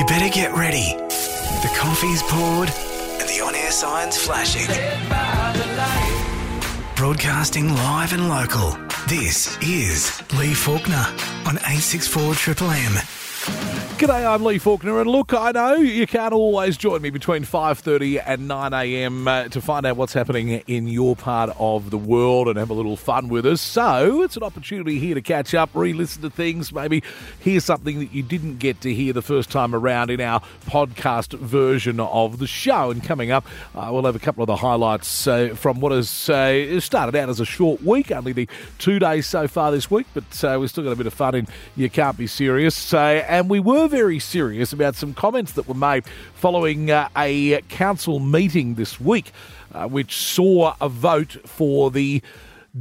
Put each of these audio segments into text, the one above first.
You better get ready. The coffee's poured and the on air signs flashing. Broadcasting live and local. This is Lee Faulkner on 864 Triple M. G'day, I'm Lee Faulkner, and look, I know you can't always join me between 5.30 and 9am uh, to find out what's happening in your part of the world and have a little fun with us. So it's an opportunity here to catch up, re-listen to things, maybe hear something that you didn't get to hear the first time around in our podcast version of the show. And coming up, uh, we'll have a couple of the highlights uh, from what has uh, started out as a short week, only the two days so far this week, but uh, we've still got a bit of fun in You Can't Be Serious. And we were very serious about some comments that were made following uh, a council meeting this week, uh, which saw a vote for the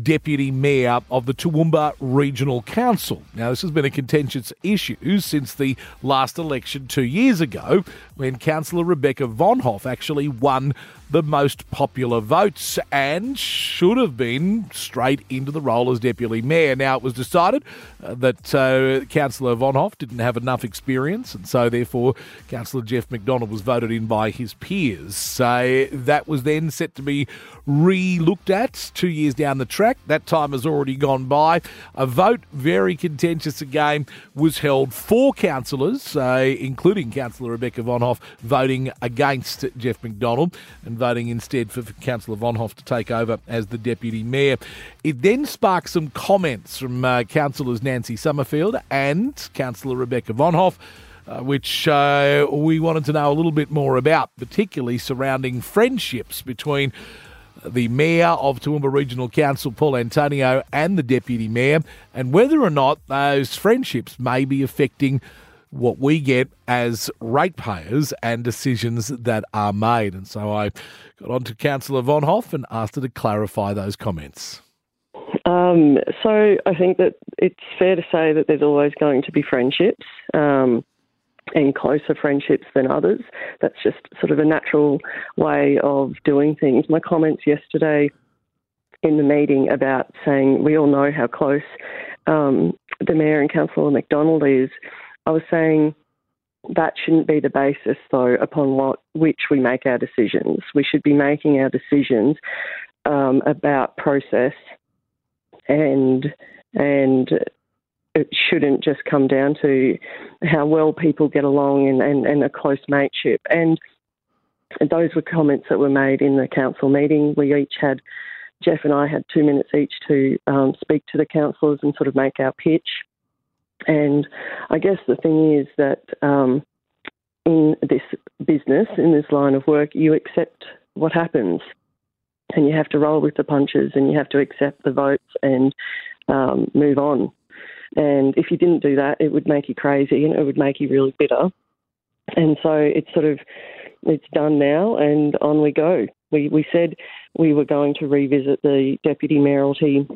deputy mayor of the Toowoomba Regional Council. Now, this has been a contentious issue since the last election two years ago, when Councillor Rebecca Vonhoff actually won the most popular votes and should have been straight into the role as deputy mayor. Now, it was decided uh, that uh, Councillor Vonhoff didn't have enough experience, and so therefore Councillor Jeff McDonald was voted in by his peers. So that was then set to be re looked at two years down the track. That time has already gone by. A vote, very contentious again, was held. for councillors, uh, including Councillor Rebecca Von Voting against Jeff McDonald and voting instead for, for Councillor Vonhoff to take over as the Deputy Mayor. It then sparked some comments from uh, Councillors Nancy Sommerfield and Councillor Rebecca Vonhoff. Uh, which uh, we wanted to know a little bit more about, particularly surrounding friendships between the Mayor of Toowoomba Regional Council, Paul Antonio, and the Deputy Mayor, and whether or not those friendships may be affecting what we get as ratepayers and decisions that are made. And so I got on to Councillor Vonhoff and asked her to clarify those comments. Um, so I think that it's fair to say that there's always going to be friendships. Um, and closer friendships than others. That's just sort of a natural way of doing things. My comments yesterday in the meeting about saying we all know how close um, the Mayor and Councillor McDonald is, I was saying that shouldn't be the basis, though, upon what which we make our decisions. We should be making our decisions um, about process and and it shouldn't just come down to how well people get along and, and, and a close mateship. And those were comments that were made in the council meeting. We each had, Jeff and I had two minutes each to um, speak to the councillors and sort of make our pitch. And I guess the thing is that um, in this business, in this line of work, you accept what happens and you have to roll with the punches and you have to accept the votes and um, move on. And if you didn't do that, it would make you crazy and it would make you really bitter. And so it's sort of it's done now, and on we go. We we said we were going to revisit the deputy mayoralty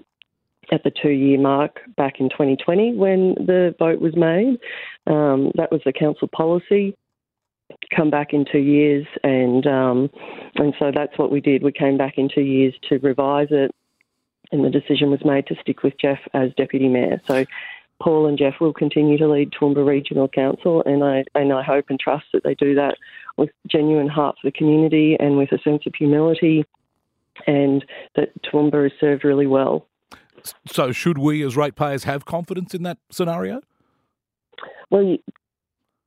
at the two year mark back in 2020 when the vote was made. Um, that was the council policy. Come back in two years, and um, and so that's what we did. We came back in two years to revise it and the decision was made to stick with Jeff as deputy mayor. So Paul and Jeff will continue to lead Toowoomba Regional Council, and I and I hope and trust that they do that with genuine heart for the community and with a sense of humility, and that Toowoomba is served really well. So, should we as ratepayers have confidence in that scenario? Well,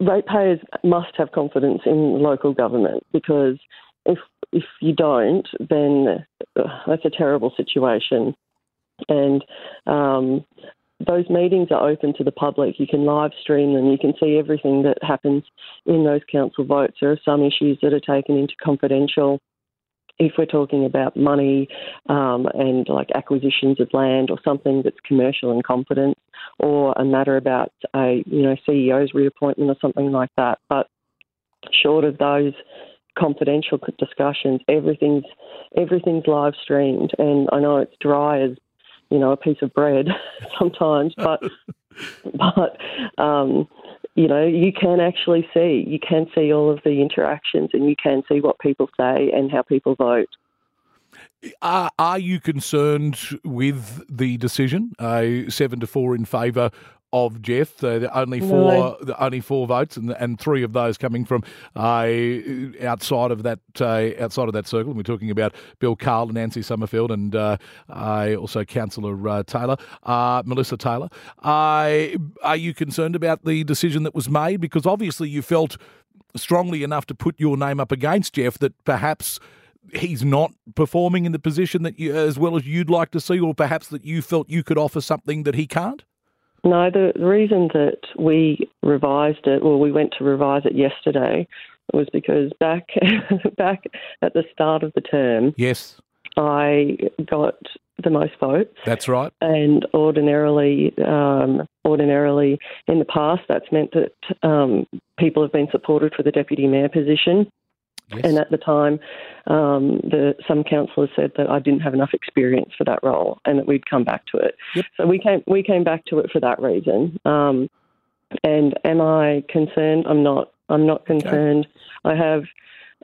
ratepayers must have confidence in local government because if if you don't, then that's a terrible situation. And um, those meetings are open to the public. You can live stream them. You can see everything that happens in those council votes. There are some issues that are taken into confidential. If we're talking about money um, and like acquisitions of land or something that's commercial in confidence, or a matter about a you know CEO's reappointment or something like that, but short of those confidential discussions. Everything's everything's live streamed, and I know it's dry as you know a piece of bread sometimes, but but um, you know you can actually see you can see all of the interactions, and you can see what people say and how people vote. Are, are you concerned with the decision, uh, seven to four in favour of Jeff. Uh, only four, no. only four votes, and and three of those coming from uh, outside of that uh, outside of that circle. And we're talking about Bill Cahill and Nancy Sommerfield, and uh, also Councillor uh, Taylor, uh, Melissa Taylor. are you concerned about the decision that was made? Because obviously you felt strongly enough to put your name up against Jeff that perhaps he's not performing in the position that you, as well as you'd like to see, or perhaps that you felt you could offer something that he can't? No, the, reason that we revised it, well, we went to revise it yesterday, was because back back at the start of the term, yes, I got the most votes. That's right. And ordinarily, um, ordinarily in the past, that's meant that um, people have been supported for the deputy mayor position. Yes. And at the time, um, the, some councillors said that I didn't have enough experience for that role, and that we'd come back to it. Yep. So we came we came back to it for that reason. Um, and am I concerned? I'm not. I'm not concerned. Okay. I have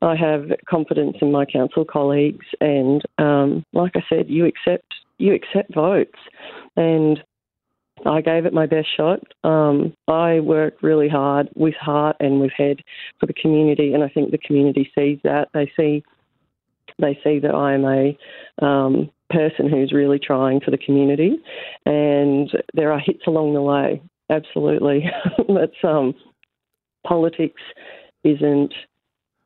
I have confidence in my council colleagues, and um, like I said, you accept you accept votes, and I gave it my best shot. Um, I work really hard with heart and with head for the community, and I think the community sees that. They see they see that I am a um, person who's really trying for the community, and there are hits along the way. Absolutely, that's um, politics isn't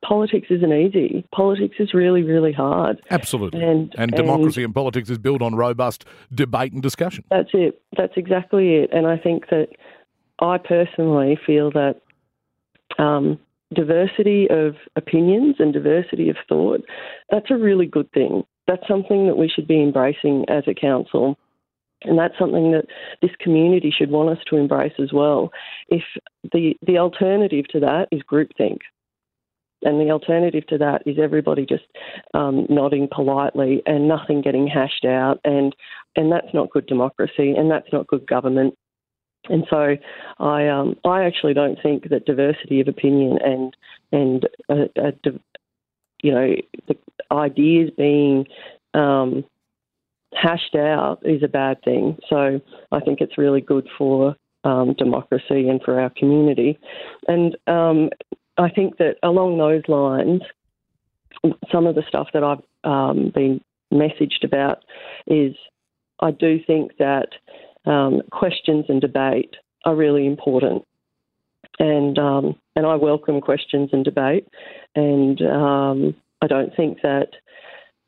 politics isn't easy. Politics is really, really hard. Absolutely. And, and, and democracy and politics is built on robust debate and discussion. That's it. That's exactly it. And I think that I personally feel that um, diversity of opinions and diversity of thought, that's a really good thing. That's something that we should be embracing as a council. And that's something that this community should want us to embrace as well. If the, the alternative to that is groupthink, and the alternative to that is everybody just um, nodding politely and nothing getting hashed out, and and that's not good democracy, and that's not good government. And so, I um, I actually don't think that diversity of opinion and and uh, uh, you know the ideas being um, hashed out is a bad thing. So I think it's really good for um, democracy and for our community. And um, I think that along those lines, some of the stuff that I've um, been messaged about is I do think that um, questions and debate are really important, and um, and I welcome questions and debate, and um, I don't think that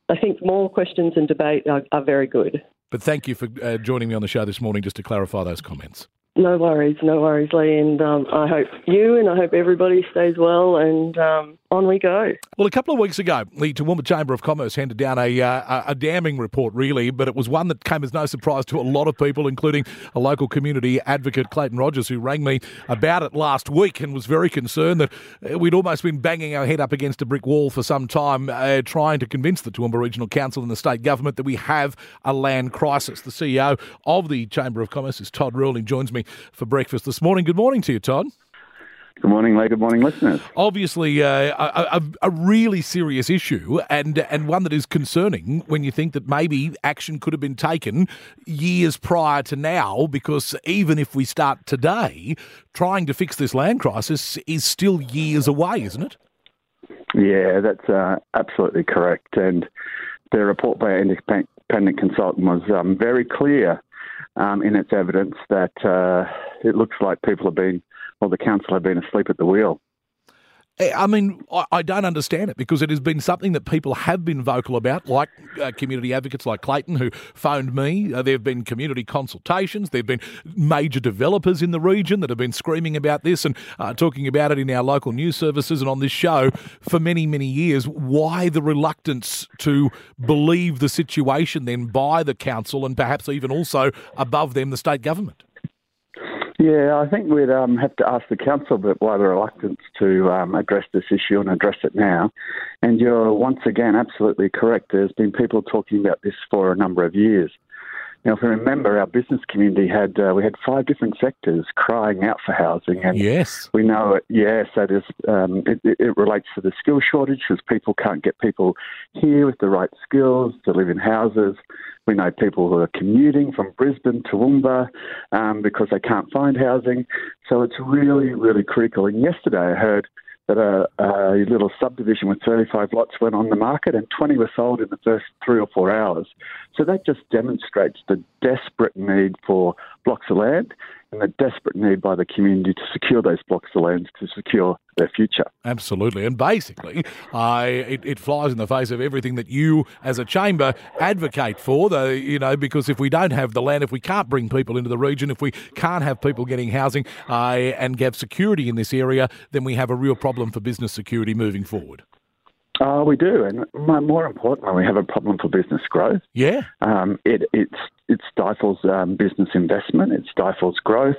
I think more questions and debate are, are very good. But thank you for uh, joining me on the show this morning just to clarify those comments. No worries, no worries, Lee. And um, I hope you and I hope everybody stays well. And um, on we go. Well, a couple of weeks ago, the Toowoomba Chamber of Commerce handed down a, uh, a damning report, really, but it was one that came as no surprise to a lot of people, including a local community advocate, Clayton Rogers, who rang me about it last week and was very concerned that uh, we'd almost been banging our head up against a brick wall for some time, uh, trying to convince the Toowoomba Regional Council and the state government that we have a land crisis. The CEO of the Chamber of Commerce is Todd Ruling, joins me for breakfast this morning. Good morning to you, Todd. Good morning, Lee. Good morning, listeners. Obviously, uh, a, a, a, really serious issue, and and one that is concerning when you think that maybe action could have been taken years prior to now. Because even if we start today, trying to fix this land crisis is still years away, isn't it? Yeah, that's uh, absolutely correct. And the report by an independent consultant was um, very clear um, in its evidence that uh, it looks like people have been well, the council have been asleep at the wheel. I mean, I don't understand it because it has been something that people have been vocal about, like uh, community advocates like Clayton, who phoned me. Uh, there have been community consultations. There have been major developers in the region that have been screaming about this and uh, talking about it in our local news services and on this show for many, many years. Why the reluctance to believe the situation then by the council and perhaps even also above them, the state government? Yeah, I think we'd um, have to ask the council about why the reluctance to um, address this issue and address it now. And you're once again absolutely correct. There's been people talking about this for a number of years. Now, if we remember, our business community had uh, we had five different sectors crying out for housing, and yes, we know it. Yes, that is um, it, it, relates to the skill shortage because people can't get people here with the right skills to live in houses. We know people who are commuting from Brisbane to Toowoomba um, because they can't find housing. So it's really, really critical. And yesterday I heard that a, a, little subdivision with 35 lots went on the market and 20 were sold in the first three or four hours. So that just demonstrates the desperate need for blocks of land and the desperate need by the community to secure those blocks of land to secure their future. Absolutely. And basically, uh, it, it, flies in the face of everything that you as a chamber advocate for, the, you know, because if we don't have the land, if we can't bring people into the region, if we can't have people getting housing uh, and have security in this area, then we have a real problem for business security moving forward. Uh, we do, and more importantly, we have a problem for business growth. Yeah, um, it it stifles um, business investment, it stifles growth,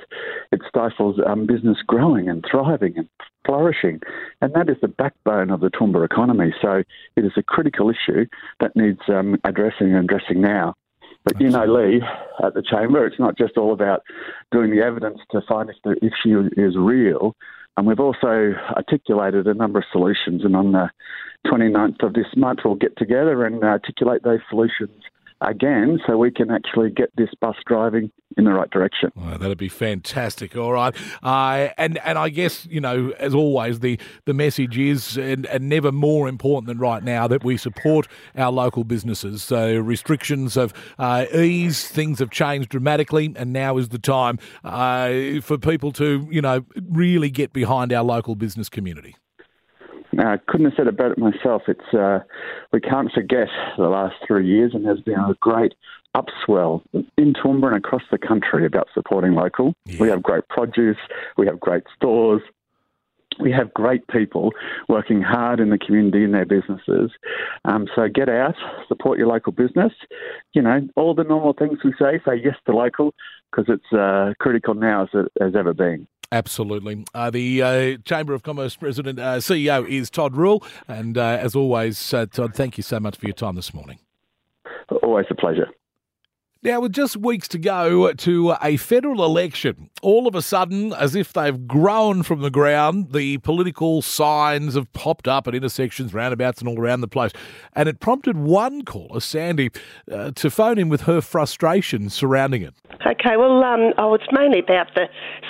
it stifles um, business growing and thriving and flourishing, and that is the backbone of the Toowoomba economy. So it is a critical issue that needs um, addressing and addressing now. But you know, Lee, at the chamber, it's not just all about doing the evidence to find if the issue is real. And we've also articulated a number of solutions, and on the 29th of this month, we'll get together and articulate those solutions again so we can actually get this bus driving in the right direction. Oh, that'd be fantastic. All right. Uh, and, and I guess, you know, as always, the, the message is, and, and never more important than right now, that we support our local businesses. So restrictions have uh, eased, things have changed dramatically, and now is the time uh, for people to, you know, really get behind our local business community. I couldn't have said it better myself. It's uh, we can't forget the last three years, and there's been a great upswell in Toowoomba and across the country about supporting local. Yeah. We have great produce, we have great stores, we have great people working hard in the community in their businesses. Um, so get out, support your local business. You know, all the normal things we say, say yes to local because it's uh, critical now as it has ever been. Absolutely. Uh, the uh, Chamber of Commerce President, uh, CEO is Todd Rohl. And uh, as always, uh, Todd, thank you so much for your time this morning. Always a pleasure. Now, with just weeks to go to a federal election, all of a sudden, as if they've grown from the ground, the political signs have popped up at intersections, roundabouts, and all around the place. And it prompted one caller, Sandy, uh, to phone in with her frustration surrounding it. Okay, well, um, oh, it's mainly about the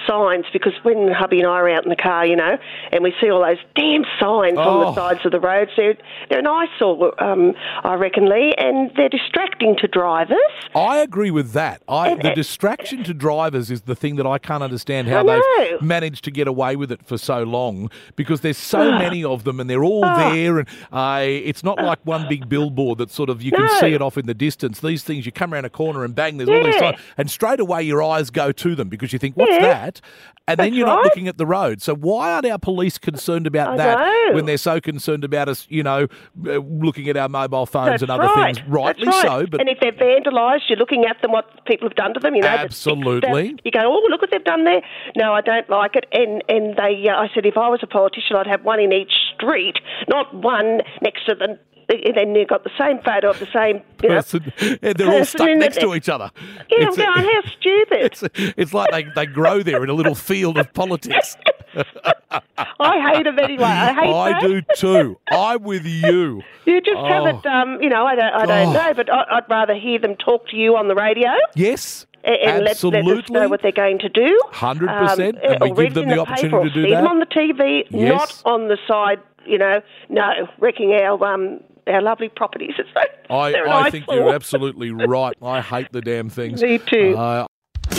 signs because when hubby and I are out in the car, you know, and we see all those damn signs oh. on the oh. sides of the roads, they're, they're an eyesore, um, I reckon, Lee, and they're distracting to drivers. I agree with that. I, the distraction to drivers is the thing that I can't understand how they've managed to get away with it for so long because there's so many of them and they're all oh. there, and uh, it's not like one big billboard that sort of you can no. see it off in the distance. These things, you come around a corner and bang, there's yeah. all these and straight away your eyes go to them because you think, what's yeah. that? And That's then you're right. not looking at the road. So why aren't our police concerned about I that know. when they're so concerned about us, you know, uh, looking at our mobile phones That's and other right. things? Rightly right. so. But and if they're vandalised, you're looking at them, what people have done to them. You know, absolutely. You go, oh, look what they've done there. No, I don't like it. And and they, uh, I said, if I was a politician, I'd have one in each street, not one next to the and then you've got the same photo of the same you know, person, and they're all stuck next to each other. Yeah, it's I'm going, how stupid. It's, it's like they, they grow there in a little field of politics. I hate them anyway. I hate them. I do too. I'm with you. You just oh. have it, um, you know, I don't, I don't oh. know, but I, would rather hear them talk to you on the radio. Yes. And Absolutely. Let, let us know what they're going to do. 100%. Um, and we give them the, the opportunity to do see that. them on the TV, yes. not on the side, you know, no, wrecking our um, our lovely properties. It's so, I, I think you're absolutely right. I hate the damn things. Me too. Uh,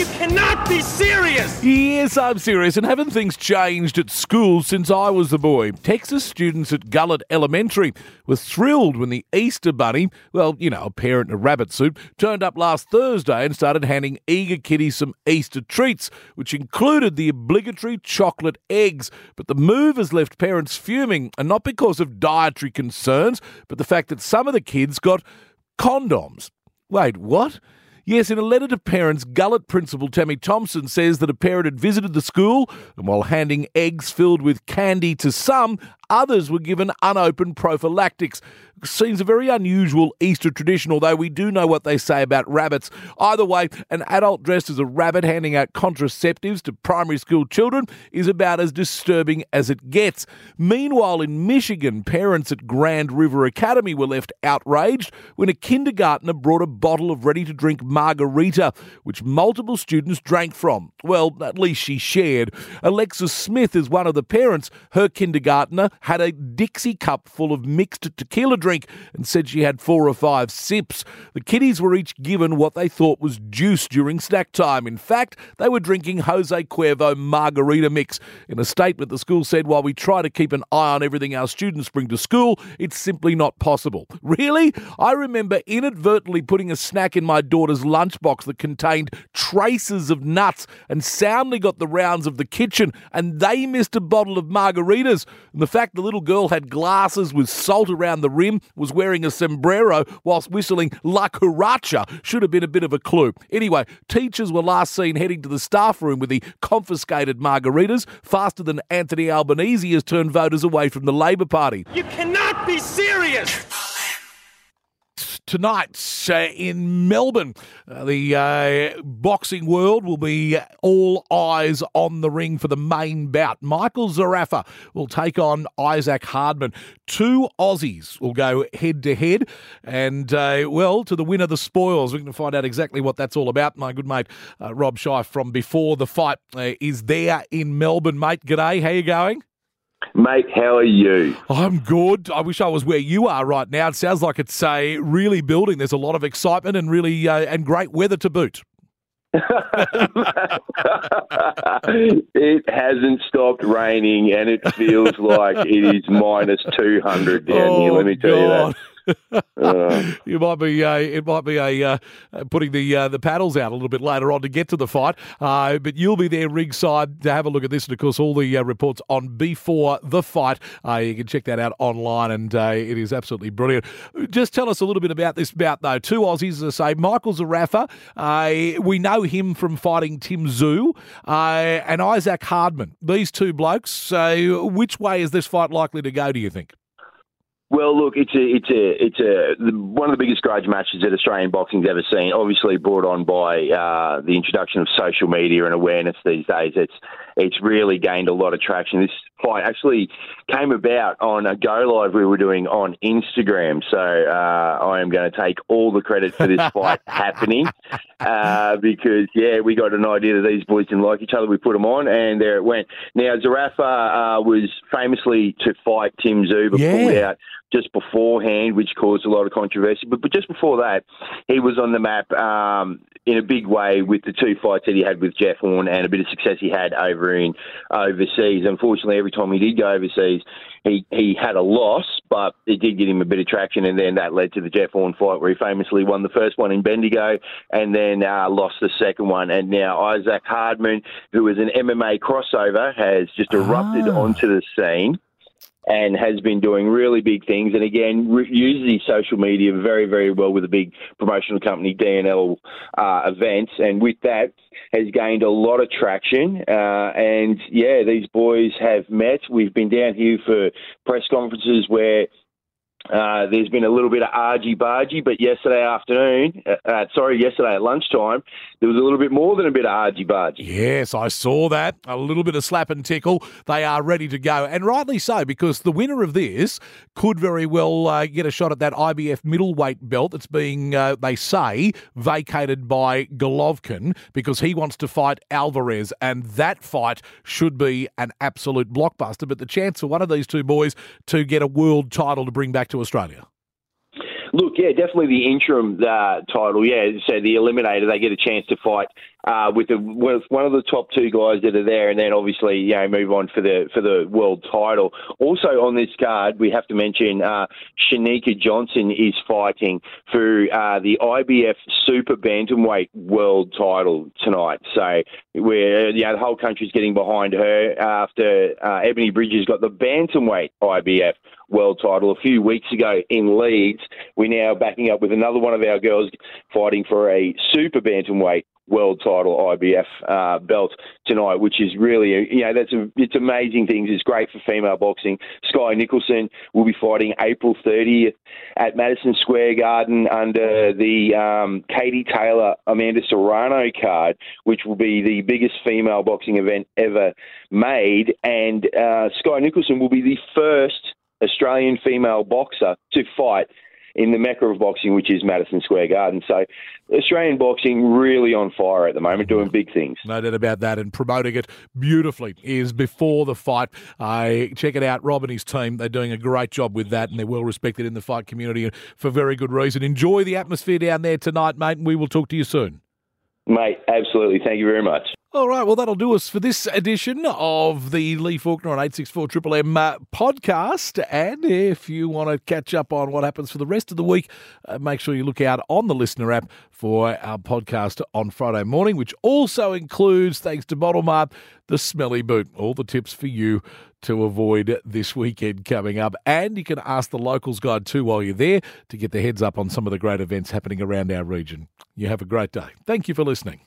you cannot be serious! Yes, I'm serious, and haven't things changed at school since I was a boy? Texas students at Gullett Elementary were thrilled when the Easter Bunny, well, you know, a parent in a rabbit suit, turned up last Thursday and started handing eager kiddies some Easter treats, which included the obligatory chocolate eggs. But the move has left parents fuming, and not because of dietary concerns, but the fact that some of the kids got condoms. Wait, what? Yes, in a letter to parents, Gullett principal Tammy Thompson says that a parent had visited the school and while handing eggs filled with candy to some, others were given unopened prophylactics. Seems a very unusual Easter tradition, although we do know what they say about rabbits. Either way, an adult dressed as a rabbit handing out contraceptives to primary school children is about as disturbing as it gets. Meanwhile, in Michigan, parents at Grand River Academy were left outraged when a kindergartner brought a bottle of ready to drink margarita, which multiple students drank from. Well, at least she shared. Alexis Smith is one of the parents. Her kindergartner had a Dixie cup full of mixed tequila drink and said she had four or five sips. The kiddies were each given what they thought was juice during snack time. In fact, they were drinking Jose Cuervo margarita mix. In a statement, the school said, while we try to keep an eye on everything our students bring to school, it's simply not possible. Really? I remember inadvertently putting a snack in my daughter's lunchbox that contained traces of nuts and soundly got the rounds of the kitchen, and they missed a bottle of margaritas. And the fact the little girl had glasses with salt around the rim was wearing a sombrero whilst whistling La Cucaracha should have been a bit of a clue. Anyway, teachers were last seen heading to the staff room with the confiscated margaritas faster than Anthony Albanese has turned voters away from the Labor Party. You cannot be serious! Tonight uh, in Melbourne. Uh, the uh, boxing world will be all eyes on the ring for the main bout. Michael Zerafa will take on Isaac Hardman. Two Aussies will go head to head, and uh, well, to the winner the spoils. We're going to find out exactly what that's all about. My good mate uh, Rob Shy from Before the Fight uh, is there in Melbourne, mate. G'day, how you going? Mate, how are you? I'm good. I wish I was where you are right now. It sounds like it's uh, really building. There's a lot of excitement and really uh, and great weather to boot. it hasn't stopped raining, and it feels like it is minus two hundred down oh, here. Let me tell God. you that. You might be uh, it might be a uh, putting the uh, the paddles out a little bit later on to get to the fight, uh, but you'll be there ringside to have a look at this, and of course all the uh, reports on before the fight. Uh, you can check that out online, and it is absolutely brilliant. Just tell us a little bit about this bout, though. Two Aussies, as I say, Michael Zerafa. we know him from fighting Tim Tszyu and Isaac Hardman. These two blokes. which way is this fight likely to go? Do you think? Well, look, it's a it's a it's a one of the biggest grudge matches that Australian boxing's ever seen. Obviously, brought on by uh, the introduction of social media and awareness these days. It's it's really gained a lot of traction. This fight actually came about on a go live we were doing on Instagram. So uh, I am going to take all the credit for this fight happening uh, because yeah, we got an idea that these boys didn't like each other. We put them on, and there it went. Now Zerafa uh, was famously to fight Tim but Yeah. pulled out just beforehand, which caused a lot of controversy. But, but just before that, he was on the map um, in a big way with the two fights that he had with Jeff Horn and a bit of success he had over in overseas. Unfortunately, every time he did go overseas, he, he had a loss, but it did get him a bit of traction, and then that led to the Jeff Horn fight where he famously won the first one in Bendigo and then uh, lost the second one. And now Isaac Hardman, who is an MMA crossover, has just erupted Ah. onto the scene and has been doing really big things. And again, re- uses his social media very, very well with a big promotional company, DNL uh, events. And with that, has gained a lot of traction. Uh, and yeah, these boys have met. We've been down here for press conferences where. Uh, there's been a little bit of argy bargy, but yesterday afternoon, uh, uh, sorry, yesterday at lunchtime, there was a little bit more than a bit of argy bargy. Yes, I saw that. A little bit of slap and tickle. They are ready to go, and rightly so, because the winner of this could very well uh, get a shot at that IBF middleweight belt that's being, they say, vacated by Golovkin because he wants to fight Alvarez, and that fight should be an absolute blockbuster. But the chance for one of these two boys to get a world title to bring back to Australia. Look, yeah, definitely the interim uh, title. Yeah, so the eliminator, they get a chance to fight uh, with, the, with one of the top two guys that are there, and then obviously you know move on for the for the world title. Also on this card, we have to mention uh, Cherneka Johnson is fighting for uh, the IBF Super Bantamweight World Title tonight. So we're you know the whole country's getting behind her after uh, Ebanie Bridges got the Bantamweight IBF world title a few weeks ago in Leeds. We're now backing up with another one of our girls fighting for a super bantamweight world title IBF uh, belt tonight, which is really, you know, that's a, it's amazing things. It's great for female boxing. Skye Nicolson will be fighting April 30th at Madison Square Garden under the um, Katie Taylor Amanda Serrano card, which will be the biggest female boxing event ever made. And uh, Skye Nicolson will be the first Australian female boxer to fight in the mecca of boxing, which is Madison Square Garden. So, Australian boxing really on fire at the moment, doing big things. No doubt about that, and promoting it beautifully is before the fight. Uh, check it out, Rob and his team. They're doing a great job with that, and they're well respected in the fight community and for very good reason. Enjoy the atmosphere down there tonight, mate, and we will talk to you soon. Mate, absolutely. Thank you very much. All right, well, that'll do us for this edition of the Lee Faulkner on 864 Triple M uh, podcast. And if you want to catch up on what happens for the rest of the week, uh, make sure you look out on the LiSTNR app for our podcast on Friday morning, which also includes, thanks to Bottle Mart, the smelly boot. All the tips for you to avoid this weekend coming up. And you can ask the locals guide too while you're there to get the heads up on some of the great events happening around our region. You have a great day. Thank you for listening.